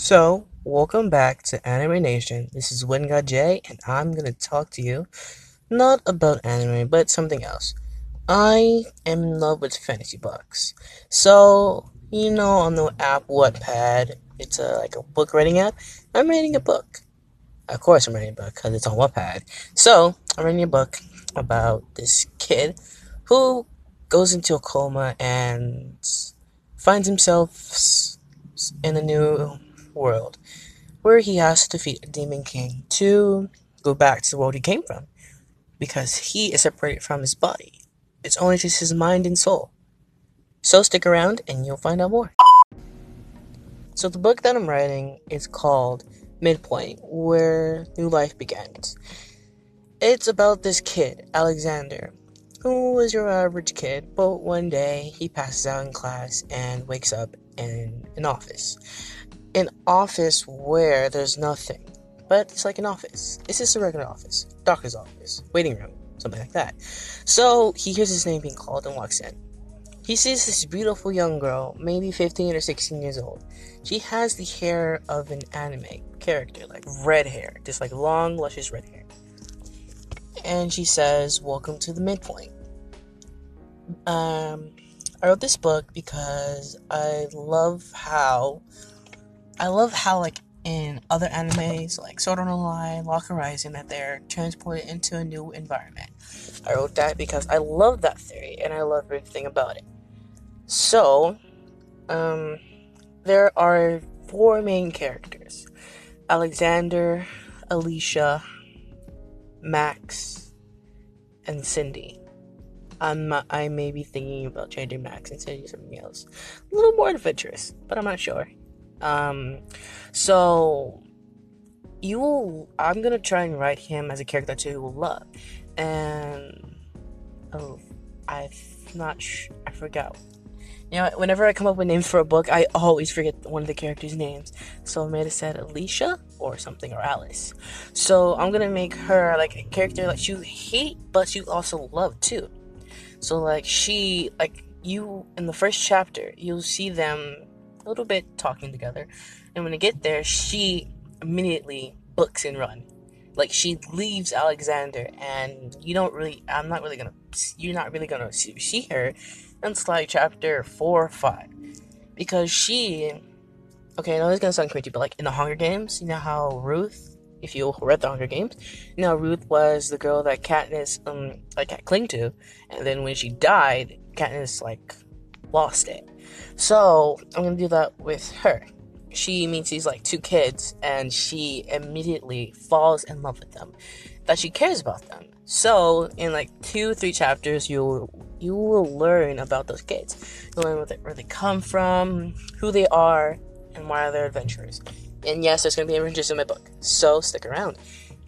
So, welcome back to Anime Nation. This is Wingard J, and I'm gonna talk to you not about anime, but something else. I am in love with fantasy books. So, you know, on the app Wattpad, it's a, like a book writing app. I'm writing a book. Of course, I'm writing a book because it's on Wattpad. So, I'm writing a book about this kid who goes into a coma and finds himself in a new world where he has to defeat a demon king to go back to the world he came from because he is separated from his body. It's only just his mind and soul. So stick around and you'll find out more. So the book that I'm writing is called Midpoint, where new life begins. It's about this kid, Alexander, who was your average kid, but one day he passes out in class and wakes up in an office. An office where there's nothing, but it's like an office. It's just a regular office, doctor's office, waiting room, something like that. So he hears his name being called and walks in. He sees this beautiful young girl, maybe 15 or 16 years old. She has the hair of an anime character, like red hair, just like long, luscious red hair. And she says, Welcome to the midpoint. Um, I wrote this book because I love how I love how like in other animes like Sword Art Online, Log Horizon that they're transported into a new environment. I wrote that because I love that theory and I love everything about it. So, um, there are four main characters: Alexander, Alicia, Max, and Cindy. I'm, I may be thinking about changing Max and Cindy something else. A little more adventurous, but I'm not sure. Um, so you will. I'm gonna try and write him as a character that you will love, and oh, I'm not. Sh- I forgot. You know, whenever I come up with names for a book, I always forget one of the characters' names. So I made it said Alicia or something or Alice. So I'm gonna make her like a character that you hate, but you also love too. So like she like you in the first chapter, you'll see them little bit talking together. And when they get there, she immediately books and run. Like she leaves Alexander, and you don't really. I'm not really gonna. You're not really gonna see, her until like chapter four or five, because she. Okay, I know this gonna sound crazy, but like in the Hunger Games, you know how Ruth, if you read the Hunger Games, know Ruth was the girl that Katniss um like clinged to, and then when she died, Katniss like lost it. So I'm gonna do that with her. She meets these like two kids, and she immediately falls in love with them. That she cares about them. So in like two, three chapters, you'll you will learn about those kids. You'll learn where they, where they come from, who they are, and why they're adventurers. And yes, there's gonna be adventures in my book, so stick around.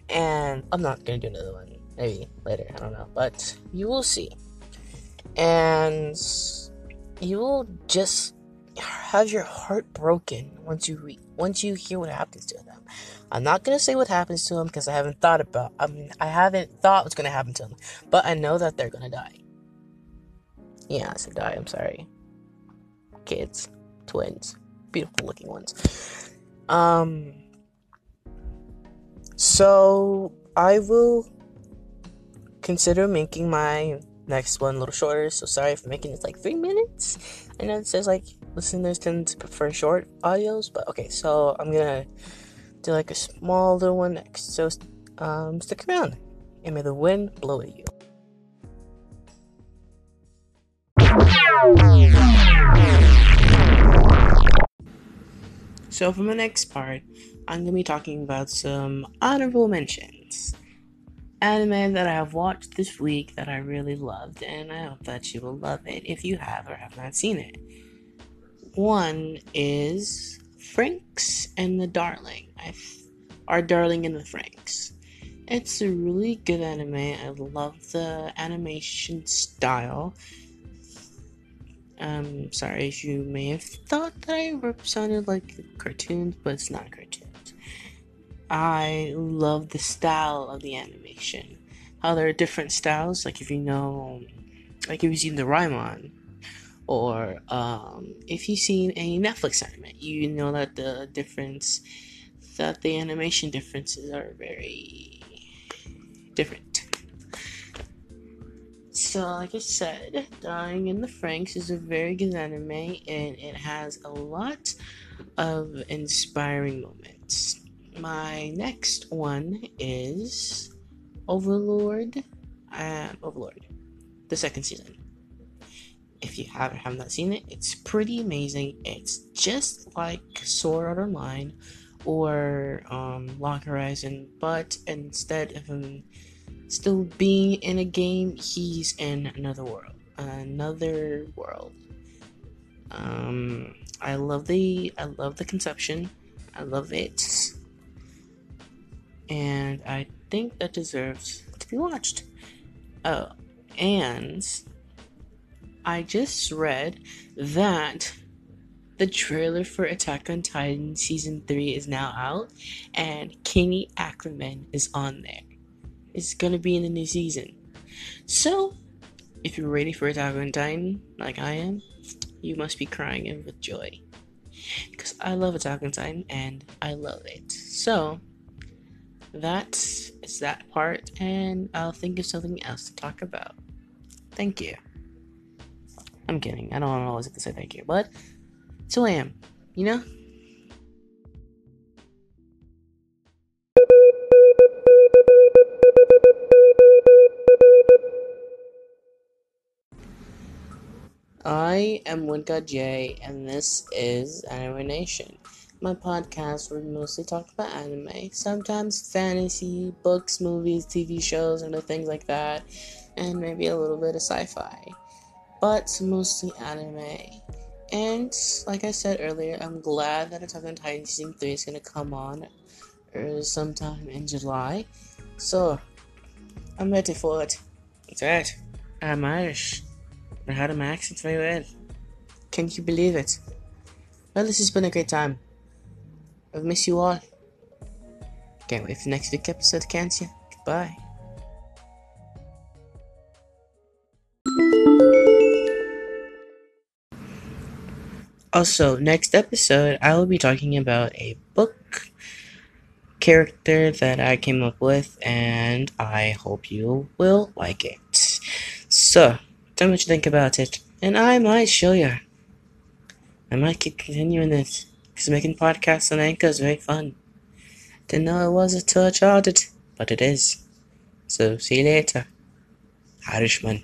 And I'm not gonna do another one, maybe later. I don't know, but you will see. And you will just have your heart broken once you re- once you hear what happens to them. I'm not gonna say what happens to them because I haven't thought about. I mean, I haven't thought what's gonna happen to them, but I know that they're gonna die. Yeah, I said die. I'm sorry. Kids, twins, beautiful looking ones. Um. So I will consider making my next one a little shorter. So sorry for making it like three minutes. I know it says like listeners tend to prefer short audios, but okay. So I'm gonna do like a small little one next. So um, stick around, and may the wind blow at you. So for my next part, I'm gonna be talking about some honorable mentions anime that I have watched this week that I really loved, and I hope that you will love it if you have or have not seen it. One is Franxx and the Darling. I Our Darling and the Franxx. It's a really good anime. I love the animation style. Um, sorry if you may have thought that I sounded like cartoons, but it's not cartoons. I love the style of the animation. How there are different styles, like if you know, like if you've seen the Doraemon, or um, if you've seen a Netflix anime, you know that the difference, that the animation differences are very different. So, like I said, Dying in the Franxx is a very good anime and it has a lot of inspiring moments. My next one is Overlord. Uh, Overlord, the second season. If you haven't have not seen it, it's pretty amazing. It's just like Sword Art Online or um, Log Horizon, but instead of him still being in a game, he's in another world. Another world. Um, I love the I love the conception. I love it, and I think that deserves to be watched. Oh, and I just read that the trailer for Attack on Titan season three is now out, and Kenny Ackerman is on there. It's gonna be in the new season. So, if you're ready for Attack on Titan, like I am, you must be crying in with joy. Because I love Attack on Titan and I love it. So, that is that part, and I'll think of something else to talk about. Thank you. I'm kidding. I don't want to always have to say thank you, but it's who I am, you know? I am Winka J, and this is Anime Nation. My podcast where we mostly talk about anime, sometimes fantasy, books, movies, TV shows, and other things like that, and maybe a little bit of sci fi. But mostly anime. And like I said earlier, I'm glad that Attack on Titan Season 3 is going to come on sometime in July. So, I'm ready for it. That's right. I'm Irish. I had my accent very well. Can you believe it? Well, this has been a great time. I've missed you all. Can't wait for next week's episode, can't you? Goodbye. Also, next episode, I will be talking about a book character that I came up with, and I hope you will like it. So, tell me what you think about it, and I might show you. I might keep continuing this, because making podcasts on Anchor is very fun. Didn't know it was until I tried but it is. So, see you later, Irishman.